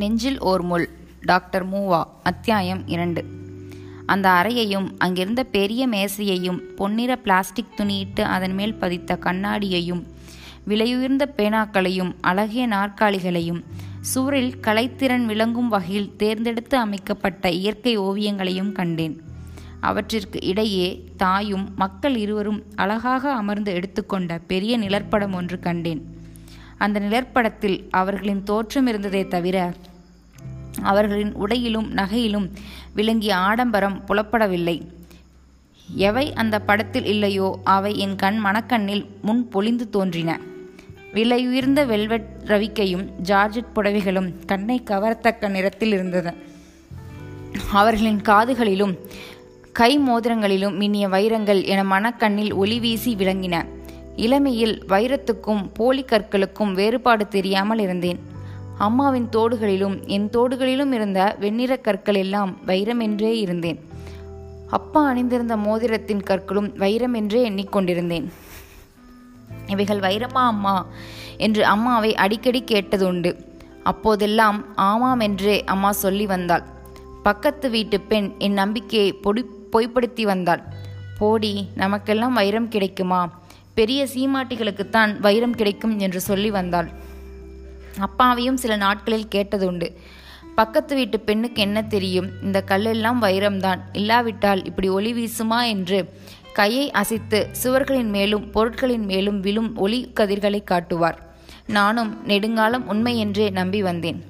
நெஞ்சில் ஓர் முள் டாக்டர் மூவா அத்தியாயம் இரண்டு. அந்த அறையையும் அங்கிருந்த பெரிய மேசையையும் பொன்னிற பிளாஸ்டிக் துணியிட்டு அதன் மேல் பதித்த கண்ணாடியையும் விலையுயர்ந்த பேனாக்களையும் அழகிய நாற்காலிகளையும் சுவரில் கலைத்திறன் விளங்கும் வகையில் தேர்ந்தெடுத்து அமைக்கப்பட்ட இயற்கை ஓவியங்களையும் கண்டேன். அவற்றிற்கு இடையே தாயும் மக்கள் இருவரும் அழகாக அமர்ந்து எடுத்துக்கொண்ட பெரிய நிழற்படம் ஒன்று கண்டேன். அந்த நிழற்படத்தில் அவர்களின் தோற்றம் இருந்ததே தவிர அவர்களின் உடையிலும் நகையிலும் விளங்கிய ஆடம்பரம் புலப்படவில்லை. எவை அந்த படத்தில் இல்லையோ அவை என் கண் மனக்கண்ணில் முன் பொழிந்து தோன்றின. விலையுயர்ந்த வெல்வெட் ரவிக்கையும் ஜார்ஜெட் புடவைகளும் கண்ணை கவரத்தக்க நிறத்தில் இருந்தது அவர்களின் காதுகளிலும் கை மோதிரங்களிலும் மின்னிய வைரங்கள் என மனக்கண்ணில் ஒளி வீசி விளங்கின. இளமையில் வைரத்துக்கும் போலி கற்களுக்கும் வேறுபாடு தெரியாமல் இருந்தேன். அம்மாவின் தோடுகளிலும் என் தோடுகளிலும் இருந்த வெண்ணிற கற்கள் எல்லாம் வைரமென்றே இருந்தேன். அப்பா அணிந்திருந்த மோதிரத்தின் கற்களும் வைரம் என்றே எண்ணிக்கொண்டிருந்தேன். இவைகள் வைரமா அம்மா? என்று அம்மாவை அடிக்கடி கேட்டதுண்டு. அப்போதெல்லாம் ஆமாம் என்றே அம்மா சொல்லி வந்தாள். பக்கத்து வீட்டு பெண் என் நம்பிக்கையை பொடி பொய்ப்படுத்தி வந்தாள். போடி நமக்கெல்லாம் வைரம் கிடைக்குமா? பெரிய சீமாட்டிகளுக்குத்தான் வைரம் கிடைக்கும் என்று சொல்லி வந்தாள். அப்பாவையும் சில நாட்களில் கேட்டதுண்டு. பக்கத்து வீட்டு பெண்ணுக்கு என்ன தெரியும்? இந்த கல்லெல்லாம் வைரம்தான். இல்லாவிட்டால் இப்படி ஒளி வீசுமா என்று கையை அசைத்து சுவர்களின் மேலும் பொருட்களின் மேலும் விழும் ஒளி கதிர்களை காட்டுவார். நானும் நெடுங்காலம் உண்மை என்றே நம்பி வந்தேன்.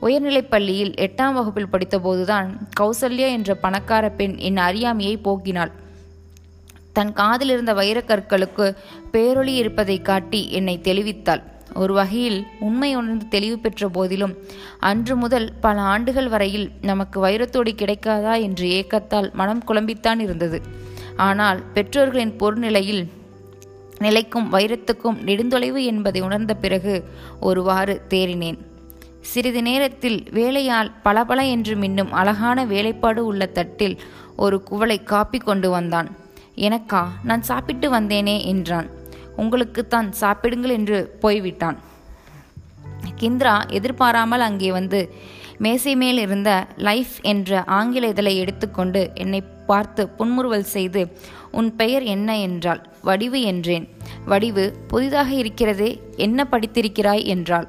உயர்நிலைப் பள்ளியில் எட்டாம் வகுப்பில் படித்தபோதுதான் கௌசல்யா என்ற பணக்கார பெண் என் அறியாமையை போக்கினாள். தன் காதில் இருந்த வைரக்கற்களுக்கு பேரொளி இருப்பதை காட்டி என்னை தெளிவித்தாள். ஒரு வகையில் உண்மை உணர்ந்து தெளிவு பெற்ற போதிலும் அன்று முதல் பல ஆண்டுகள் வரையில் நமக்கு வைரத்தோடு கிடைக்காதா என்று ஏக்கத்தால் மனம் குழம்பித்தான் இருந்தது. ஆனால் பெற்றோர்களின் பொருநிலையில் நிலைக்கும் வைரத்துக்கும் நெடுந்தொலைவு என்பதை உணர்ந்த பிறகு ஒருவாறு தேறினேன். சிறிது நேரத்தில் வேலையால் பளபள என்று மின்னும் அழகான வேலைப்பாடு உள்ள தட்டில் ஒரு குவளை காப்பி கொண்டு வந்தான். எனக்கா? நான் சாப்பிட்டு வந்தேனே என்றான். உங்களுக்குத்தான் சாப்பிடுங்கள் என்று போய்விட்டான். கிந்திரா எதிர்பாராமல் அங்கே வந்து மேசை மேல் இருந்த லைஃப் என்ற ஆங்கில இதழை எடுத்துக்கொண்டு என்னை பார்த்து புன்முறுவல் செய்து உன் பெயர் என்ன என்றாள்? வடிவு என்றேன். வடிவு புதிதாக இருக்கிறதே என்ன படித்திருக்கிறாய்? என்றாள்.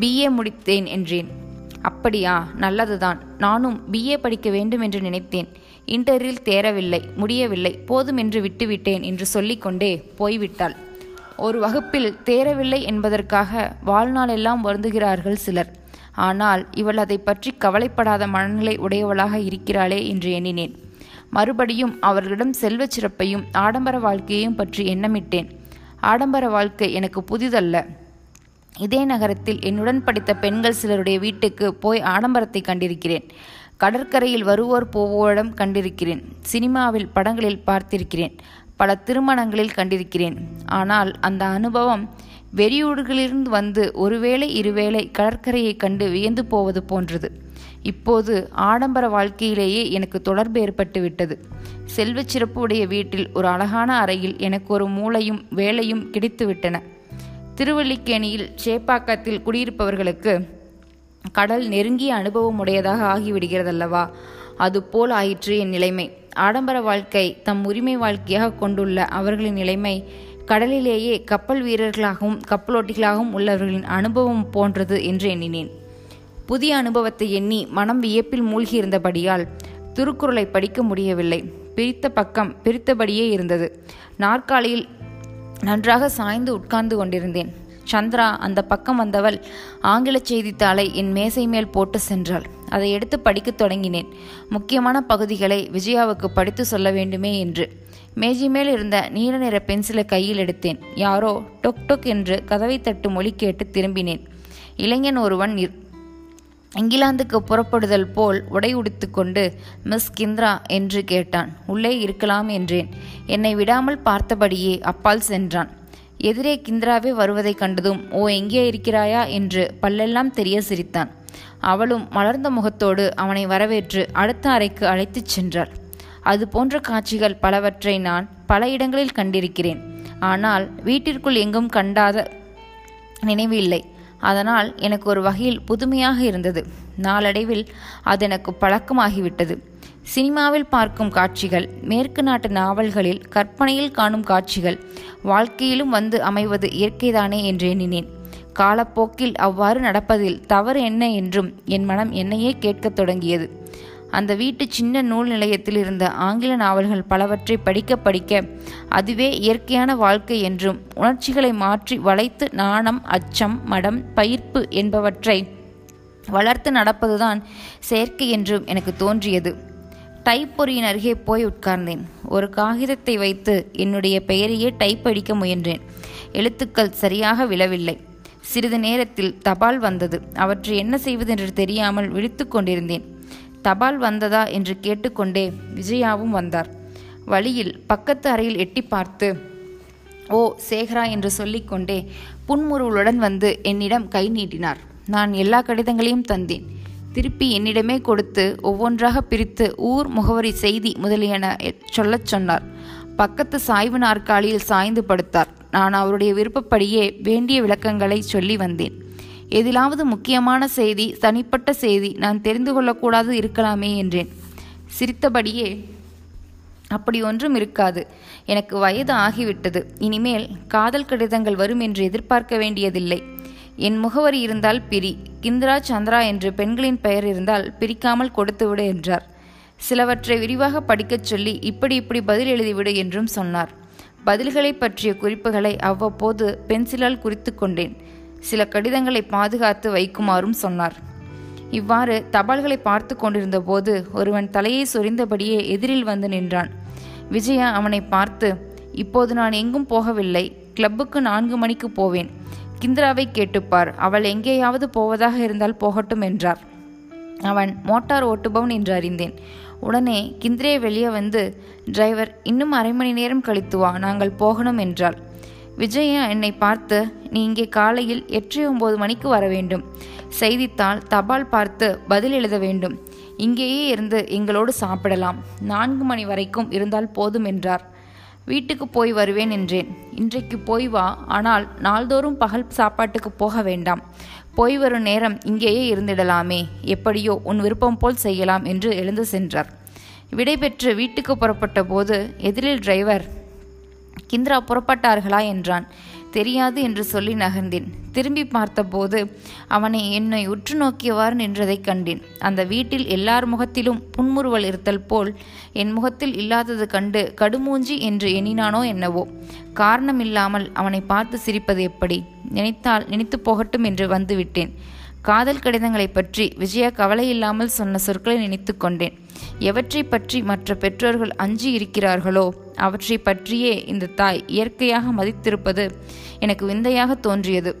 பிஏ முடித்தேன் என்றேன். அப்படியா? நல்லதுதான். நானும் பிஏ படிக்க வேண்டும் என்று நினைத்தேன். இன்டரில் தேரவில்லை முடியவில்லை. போதும் என்று விட்டுவிட்டேன் என்று சொல்லிக்கொண்டே போய்விட்டாள். ஒரு வகுப்பில் தேரவில்லை என்பதற்காக வாழ்நாளெல்லாம் வருந்துகிறார்கள் சிலர். ஆனால் இவள் அதை பற்றி கவலைப்படாத மனநிலை உடையவளாக இருக்கிறாளே என்று எண்ணினேன். மறுபடியும் அவர்களிடம் செல்வச் சிறப்பையும் ஆடம்பர வாழ்க்கையையும் பற்றி எண்ணமிட்டேன். ஆடம்பர வாழ்க்கை எனக்கு புதிதல்ல. இதே நகரத்தில் என்னுடன் படித்த பெண்கள் சிலருடைய வீட்டுக்கு போய் ஆடம்பரத்தை கண்டிருக்கிறேன். கடற்கரையில் வருவோர் போவோரிடம் கண்டிருக்கிறேன். சினிமாவில் படங்களில் பார்த்திருக்கிறேன். பல திருமணங்களில் கண்டிருக்கிறேன். ஆனால் அந்த அனுபவம் வெறியூடுகளிலிருந்து வந்து ஒருவேளை இருவேளை கடற்கரையை கண்டு வியந்து போவது போன்றது. இப்போது ஆடம்பர வாழ்க்கையிலேயே எனக்கு தொடர்பு ஏற்பட்டு விட்டது செல்வச் சிறப்புடைய வீட்டில் ஒரு அழகான அறையில் எனக்கு ஒரு மூளையும் வேலையும் கிடைத்துவிட்டன. திருவல்லிக்கேணியில் சேப்பாக்கத்தில் குடியிருப்பவர்களுக்கு கடல் நெருங்கிய அனுபவம் உடையதாக ஆகிவிடுகிறதல்லவா? அதுபோல் ஆயிற்று என் நிலைமை. ஆடம்பர வாழ்க்கை தம் உரிமை வாழ்க்கையாக கொண்டுள்ள அவர்களின் நிலைமை கடலிலேயே கப்பல் வீரர்களாகவும் கப்பலோட்டிகளாகவும் உள்ளவர்களின் அனுபவம் போன்றது என்று எண்ணினேன். புதிய அனுபவத்தை எண்ணி மனம் வியப்பில் மூழ்கியிருந்தபடியால் திருக்குறளை படிக்க முடியவில்லை. பிரித்த பக்கம் பிரித்தபடியே இருந்தது. நாற்காலியில் நன்றாக சாய்ந்து உட்கார்ந்து கொண்டிருந்தேன். சந்திரா அந்த பக்கம் வந்தவள் ஆங்கில செய்தித்தாளை என் மேசை மேல் போட்டு சென்றாள். அதை எடுத்து படிக்கத் தொடங்கினேன். முக்கியமான பகுதிகளை விஜயாவுக்கு படித்து சொல்ல வேண்டுமே என்று. மேஜை மேல் இருந்த நீல நிற பென்சிலை கையில் எடுத்தேன். யாரோ டொக் டொக் என்று கதவை தட்டு மொழி கேட்டு திரும்பினேன். இளைஞன் ஒருவன் இங்கிலாந்துக்கு புறப்படுதல் போல் உடை உடுத்துக்கொண்டு மிஸ் கிந்திரா என்று கேட்டான். உள்ளே இருக்கலாம் என்றேன். என்னை விடாமல் பார்த்தபடியே அப்பால் சென்றான். எதிரே கிந்திராவே வருவதைக் கண்டதும் ஓ எங்கே இருக்கிறாயா? என்று பல்லெல்லாம் தெரிய சிரித்தான். அவளும் மலர்ந்த முகத்தோடு அவனை வரவேற்று அடுத்த அறைக்கு அழைத்துச் சென்றாள். அது போன்ற காட்சிகள் பலவற்றை நான் பல இடங்களில் கண்டிருக்கிறேன். ஆனால் வீட்டிற்குள் எங்கும் கண்டாத நினைவு இல்லை. அதனால் எனக்கு ஒரு வகையில் புதுமையாக இருந்தது. நாளடைவில் அது எனக்கு பழக்கமாகிவிட்டது. சினிமாவில் பார்க்கும் காட்சிகள் மேற்கு நாட்டு நாவல்களில் கற்பனையில் காணும் காட்சிகள் வாழ்க்கையிலும் வந்து அமைவது இயற்கைதானே என்று எண்ணினேன். காலப்போக்கில் அவ்வாறு நடப்பதில் தவறு என்ன என்றும் என் மனம் என்னையே கேட்கத் தொடங்கியது. அந்த வீட்டு சின்ன நூல் நிலையத்தில் இருந்த ஆங்கில நாவல்கள் பலவற்றை படிக்க படிக்க அதுவே இயற்கையான வாழ்க்கை என்றும் உணர்ச்சிகளை மாற்றி வளைத்து நாணம் அச்சம் மடம் பயிர்ப்பு என்பவற்றை வளர்த்து நடப்பதுதான் செயற்கை என்றும் எனக்கு தோன்றியது. டைப்பொறியின் அருகே போய் உட்கார்ந்தேன். ஒரு காகிதத்தை வைத்து என்னுடைய பெயரையே டைப் அடிக்க முயன்றேன். எழுத்துக்கள் சரியாக விழவில்லை. சிறிது நேரத்தில் தபால் வந்தது. அவற்றை என்ன செய்வதென்று தெரியாமல் விழித்து கொண்டிருந்தேன். தபால் வந்ததா என்று கேட்டுக்கொண்டே விஜயாவும் வந்தார். வழியில் பக்கத்து அறையில் எட்டி பார்த்து ஓ சேகரா என்று சொல்லிக்கொண்டே புன்முருவலுடன் வந்து என்னிடம் கை நீட்டினார். நான் எல்லா கடிதங்களையும் தந்தேன். திருப்பி என்னிடமே கொடுத்து ஒவ்வொன்றாக பிரித்து ஊர் முகவரி செய்தி முதலியன சொல்லச் சொன்னார். பக்கத்து சாய்வு நாற்காலியில் சாய்ந்து படுத்தார். நான் அவருடைய விருப்பப்படியே வேண்டிய விளக்கங்களை சொல்லி வந்தேன். எதிலாவது முக்கியமான செய்தி தனிப்பட்ட செய்தி நான் தெரிந்து கொள்ளக்கூடாது இருக்கலாமே என்றேன். சிரித்தபடியே அப்படி ஒன்றும் இருக்காது. எனக்கு வயது ஆகிவிட்டது. இனிமேல் காதல் கடிதங்கள் வரும் என்று எதிர்பார்க்க வேண்டியதில்லை. என் முகவரி இருந்தால் பிரி. கிந்திரா சந்திரா என்று பெண்களின் பெயர் இருந்தால் பிரிக்காமல் கொடுத்துவிடு என்றார். சிலவற்றை விரிவாக படிக்கச் சொல்லி இப்படி இப்படி பதில் எழுதிவிடு என்றும் சொன்னார். பதில்களை பற்றிய குறிப்புகளை அவ்வப்போது பென்சிலால் குறித்து கொண்டேன். சில கடிதங்களை பாதுகாத்து வைக்குமாறும் சொன்னார். இவ்வாறு தபால்களை பார்த்து கொண்டிருந்த போது ஒருவன் தலையை சொரிந்தபடியே எதிரில் வந்து நின்றான். விஜயா அவனை பார்த்து இப்போது நான் எங்கும் போகவில்லை. கிளப்புக்கு நான்கு மணிக்கு போவேன். கிந்திராவை கேட்டுப்பார். அவள் எங்கேயாவது போவதாக இருந்தால் போகட்டும் என்றார். அவன் மோட்டார் ஓட்டுபவன் என்று அறிந்தேன். உடனே கிந்திரே வெளியே வந்து டிரைவர் இன்னும் அரை மணி நேரம் கழித்து வா நாங்கள் போகணும் என்றாள். விஜயா என்னை பார்த்து நீ இங்கே காலையில் எட்டு ஒன்பது மணிக்கு வர வேண்டும். செய்தித்தாள் தபால் பார்த்து பதில் எழுத வேண்டும். இங்கேயே இருந்து எங்களோடு சாப்பிடலாம். நான்கு மணி வரைக்கும் இருந்தால் போதும் என்றார். வீட்டுக்கு போய் வருவேன் என்றேன். இன்றைக்கு போய் வா ஆனால் நாள்தோறும் பகல் சாப்பாட்டுக்கு போக வேண்டாம். போய் வரும் நேரம் இங்கேயே இருந்திடலாமே. எப்படியோ உன் விருப்பம் போல் செய்யலாம் என்று எழுந்து சென்றார். விடைபெற்று வீட்டுக்கு புறப்பட்ட போது எதிரில் டிரைவர் கிந்திரா புறப்பட்டார்களா? என்றான். தெரியாது என்று சொல்லி நகர்ந்தேன். திரும்பி பார்த்தபோது அவனை என்னை உற்று நோக்கியவாறு நின்றதைக் கண்டேன். அந்த வீட்டில் எல்லார் முகத்திலும் புன்முறுவல் இருத்தல் போல் என் முகத்தில் இல்லாதது கண்டு கடுமூஞ்சி என்று எண்ணினானோ என்னவோ. காரணமில்லாமல் அவனை பார்த்து சிரிப்பது எப்படி? நினைத்தால் நினைத்து போகட்டும் என்று வந்துவிட்டேன். காதல் கடிதங்களை பற்றி விஜயா கவலை இல்லாமல் சொன்ன சொற்களை நினைத்து கொண்டேன். எவற்றை பற்றி மற்ற பெற்றோர்கள் அஞ்சி இருக்கிறார்களோ? அவற்றை பற்றியே இந்த தாய் இயற்கையாக மதித்திருப்பது எனக்கு விந்தையாக தோன்றியது.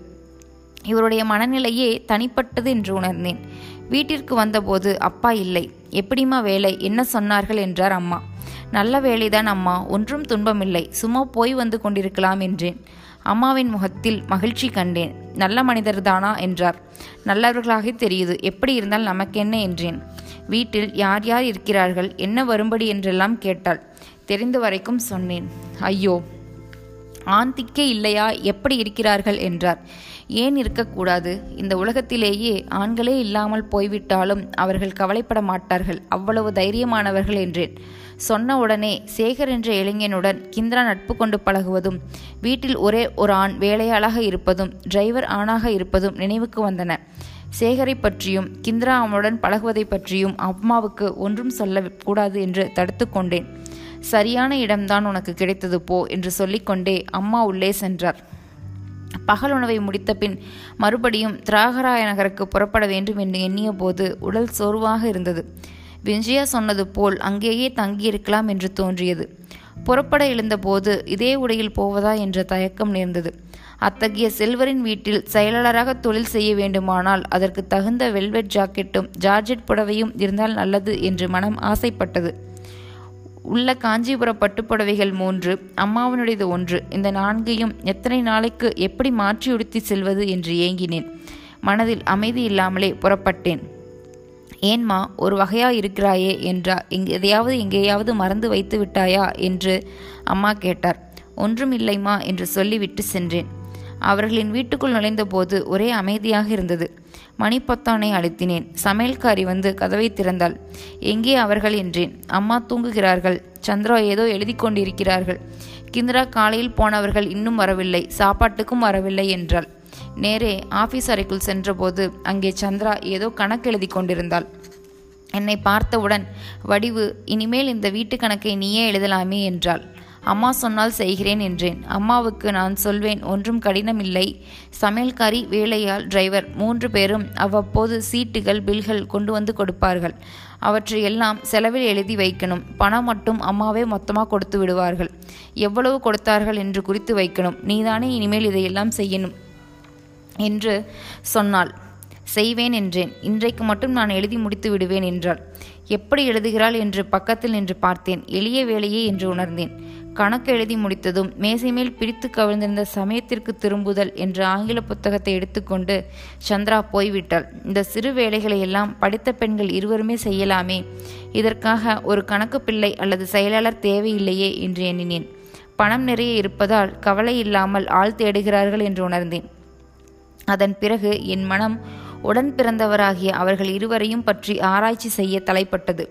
இவருடைய மனநிலையே தனிப்பட்டது என்று உணர்ந்தேன். வீட்டிற்கு வந்தபோது அப்பா இல்லை. எப்படிம்மா வேலை? என்ன சொன்னார்கள்? என்றார் அம்மா. நல்ல வேலைதான் அம்மா. ஒன்றும் துன்பமில்லை. சும்மா போய் வந்து கொண்டிருக்கலாம் என்றேன். அம்மாவின் முகத்தில் மகிழ்ச்சி கண்டேன். நல்ல மனிதர்தானா? என்றார். நல்லவர்களாக தெரியுது. எப்படி இருந்தால் நமக்கென்ன? என்றேன். வீட்டில் யார் யார் இருக்கிறார்கள்? என்ன வரும்படி என்றெல்லாம் கேட்டாள். தெரிந்த வரைக்கும் சொன்னேன். ஐயோ ஆந்திக்கே இல்லையா? எப்படி இருக்கிறார்கள்? என்றார். ஏன் இருக்கக்கூடாது? இந்த உலகத்திலேயே ஆண்களே இல்லாமல் போய்விட்டாலும் அவர்கள் கவலைப்பட மாட்டார்கள். அவ்வளவு தைரியமானவர்கள் என்றேன். சொன்ன உடனே சேகர் என்ற இளைஞனுடன் கிந்திரா நட்பு கொண்டு பழகுவதும் வீட்டில் ஒரே ஒரு ஆண் வேலையாளாக இருப்பதும் டிரைவர் ஆணாக இருப்பதும் நினைவுக்கு வந்தன. சேகரை பற்றியும் கிந்திரா அவனுடன் பழகுவதை பற்றியும் அம்மாவுக்கு ஒன்றும் சொல்லக்கூடாது என்று தடுத்து கொண்டேன். சரியான இடம்தான் உனக்கு கிடைத்தது போ என்று சொல்லிக்கொண்டே அம்மா உள்ளே சென்றார். பகல் உணவை முடித்த பின் மறுபடியும் திராகராய நகருக்கு புறப்பட வேண்டும் என்று எண்ணிய போது உடல் சோர்வாக இருந்தது. விஞ்சியா சொன்னது போல் அங்கேயே தங்கியிருக்கலாம் என்று தோன்றியது. புறப்பட எழுந்தபோது இதே உடையில் போவதா என்ற தயக்கம் நேர்ந்தது. அத்தகைய செல்வரின் வீட்டில் செயலாளராக தொழில் செய்ய வேண்டுமானால் அதற்கு தகுந்த வெல்வெட் ஜாக்கெட்டும் ஜார்ஜெட் புடவையும் இருந்தால் நல்லது என்று மனம் ஆசைப்பட்டது. உள்ள காஞ்சிபுர பட்டுப்புடவைகள் மூன்று அம்மாவனுடையது ஒன்று. இந்த நான்கையும் எத்தனை நாளைக்கு எப்படி மாற்றி உடுத்தி செல்வது என்று ஏங்கினேன். மனதில் அமைதி இல்லாமலே புறப்பட்டேன். ஏன்மா ஒரு வகையா இருக்கிறாயே என்றா எங்க எதையாவது எங்கேயாவது மறந்து வைத்து விட்டாயா என்று அம்மா கேட்டார். ஒன்றும் இல்லைம்மா என்று சொல்லிவிட்டு சென்றேன். அவர்களின் வீட்டுக்குள் நுழைந்தபோது ஒரே அமைதியாக இருந்தது. மணிப்பொத்தானை அழுத்தினேன். சமையல்காரி வந்து கதவை திறந்தாள். எங்கே அவர்கள்? என்றேன். அம்மா தூங்குகிறார்கள். சந்திரா ஏதோ எழுதி கொண்டிருக்கிறார்கள். கிந்திரா காலையில் போனவர்கள் இன்னும் வரவில்லை. சாப்பாட்டுக்கும் வரவில்லை என்றாள். நேரே ஆபீஸ் அறைக்குள் சென்றபோது அங்கே சந்திரா ஏதோ கணக்கு எழுதி கொண்டிருந்தாள். என்னை பார்த்தவுடன் வடிவு இனிமேல் இந்த வீட்டு கணக்கை நீயே எழுதலாமே என்றாள். அம்மா சொன்னால் செய்கிறேன் என்றேன். அம்மாவுக்கு நான் சொல்வேன் ஒன்றும் கடினமில்லை. சமையல்காரி வேலையால் டிரைவர் மூன்று பேரும் அவ்வப்போது சீட்டுகள் பில்கள் கொண்டு வந்து கொடுப்பார்கள். அவற்றை எல்லாம் செலவில் எழுதி வைக்கணும். பணம் மட்டும் அம்மாவே மொத்தமாக கொடுத்து விடுவார்கள். எவ்வளவு கொடுத்தார்கள் என்று குறித்து வைக்கணும். நீதானே இனிமேல் இதையெல்லாம் செய்யணும் என்று சொன்னாள். செய்வேன் என்றேன். இன்றைக்கு மட்டும் நான் எழுதி முடித்து விடுவேன் என்றாள். எப்படி எழுதுகிறாள் என்று பக்கத்தில் நின்று பார்த்தேன். எளிய வேலையே என்று உணர்ந்தேன். கணக்கு எழுதி முடித்ததும் மேசை மேல் பிடித்து கவிழ்ந்திருந்த சமயத்திற்கு திரும்புதல் என்ற ஆங்கில புத்தகத்தை எடுத்துக்கொண்டு சந்திரா போய்விட்டாள். இந்த சிறு வேலைகளை எல்லாம் படித்த பெண்கள் இருவருமே செய்யலாமே. இதற்காக ஒரு கணக்கு பிள்ளை அல்லது செயலாளர் தேவையில்லையே என்று எண்ணினேன். பணம் நிறைய இருப்பதால் கவலை இல்லாமல் ஆள் தேடுகிறார்கள் என்று உணர்ந்தேன். அதன் பிறகு என் மனம் உடன் பிறந்தவராகிய அவர்கள் இருவரையும் பற்றி ஆராய்ச்சி செய்ய தலைப்பட்டது.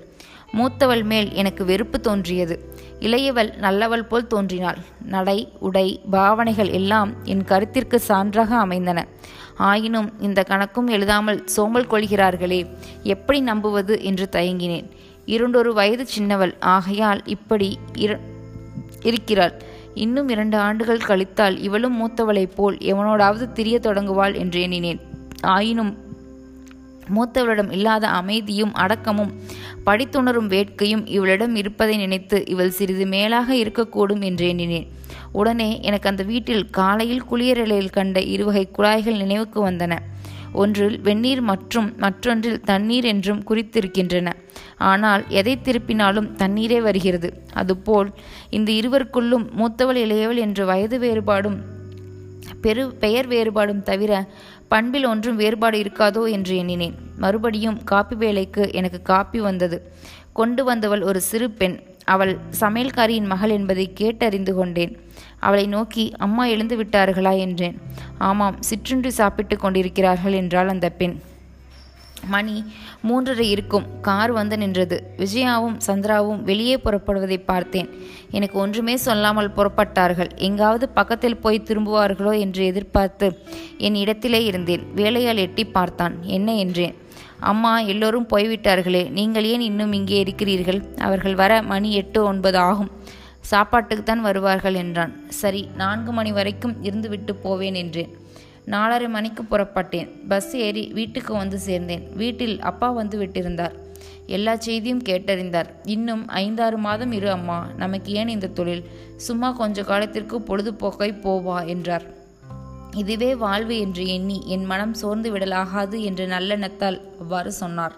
மூத்தவள் மேல் எனக்கு வெறுப்பு தோன்றியது. இளையவள் நல்லவள் போல் தோன்றினாள். நடை உடை பாவனைகள் எல்லாம் என் கருத்திற்கு சான்றாக அமைந்தன. ஆயினும் இந்த கணக்கும் எழுதாமல் சோம்பல் கொள்கிறார்களே எப்படி நம்புவது என்று தயங்கினேன். இரண்டொரு வயது சின்னவள் ஆகையால் இப்படி இர இருக்கிறாள். இன்னும் இரண்டு ஆண்டுகள் கழித்தால் இவளும் மூத்தவளைப் போல் எவனோடாவது திரிய தொடங்குவாள் என்று எண்ணினேன். ஆயினும் மூத்தவளிடம் இல்லாத அமைதியும் அடக்கமும் படித்துணரும் வேட்கையும் இவளிடம் இருப்பதை நினைத்து இவள் சிறிது மேலாக இருக்கக்கூடும் என்று எண்ணினேன். உடனே எனக்கு அந்த வீட்டில் காலையில் குளியரலையில் கண்ட இருவகை குழாய்கள் நினைவுக்கு வந்தன. ஒன்றில் வெந்நீர் மற்றும் மற்றொன்றில் தண்ணீர் என்றும் குறித்திருக்கின்றன. ஆனால் எதை திருப்பினாலும் தண்ணீரே வருகிறது. அதுபோல் இந்த இருவருக்குள்ளும் மூத்தவள் இளையவள் என்ற வயது வேறுபாடும் பெரு பெயர் வேறுபாடும் தவிர பண்பில் ஒன்றும் வேறுபாடு இருக்காதோ என்று எண்ணினேன். மறுபடியும் காப்பி வேலைக்கு எனக்கு காப்பி வந்தது. கொண்டு வந்தவள் ஒரு சிறு பெண். அவள் சமையல்காரியின் மகள் என்பதை கேட்டறிந்து கொண்டேன். அவளை நோக்கி அம்மா எழுந்து விட்டார்களா? என்றேன். ஆமாம் சிற்றுண்டி சாப்பிட்டு கொண்டிருக்கிறார்கள் என்றாள் அந்த பெண். மணி மூன்றரை இருக்கும். கார் வந்து நின்றது. விஜயாவும் சந்திராவும் வெளியே புறப்படுவதை பார்த்தேன். எனக்கு ஒன்றுமே சொல்லாமல் புறப்பட்டார்கள். எங்காவது பக்கத்தில் போய் திரும்புவார்களோ என்று எதிர்பார்த்து என் இடத்திலே இருந்தேன். வேலையால் எட்டி பார்த்தான். என்ன என்றேன். அம்மா எல்லோரும் போய்விட்டார்களே. நீங்கள் ஏன் இன்னும் இங்கே இருக்கிறீர்கள்? அவர்கள் வர மணி எட்டு ஒன்பது ஆகும். சாப்பாட்டுக்குத்தான் வருவார்கள் என்றான். சரி நான்கு மணி வரைக்கும் இருந்துவிட்டு போவேன் என்றேன். நாலரை மணிக்கு புறப்பட்டேன். பஸ் ஏறி வீட்டுக்கு வந்து சேர்ந்தேன். வீட்டில் அப்பா வந்து விட்டிருந்தார். எல்லா செய்தியும் கேட்டறிந்தார். இன்னும் ஐந்தாறு மாதம் இரு அம்மா நமக்கு ஏன் இந்த தொழில்? சும்மா கொஞ்ச காலத்திற்கு பொழுதுபோக்கை போவா என்றார். இதுவே வாழ்வு என்று எண்ணி என் மனம் சோர்ந்து விடலாகாது என்ற நல்லெண்ணத்தால் அவ்வாறு சொன்னார்.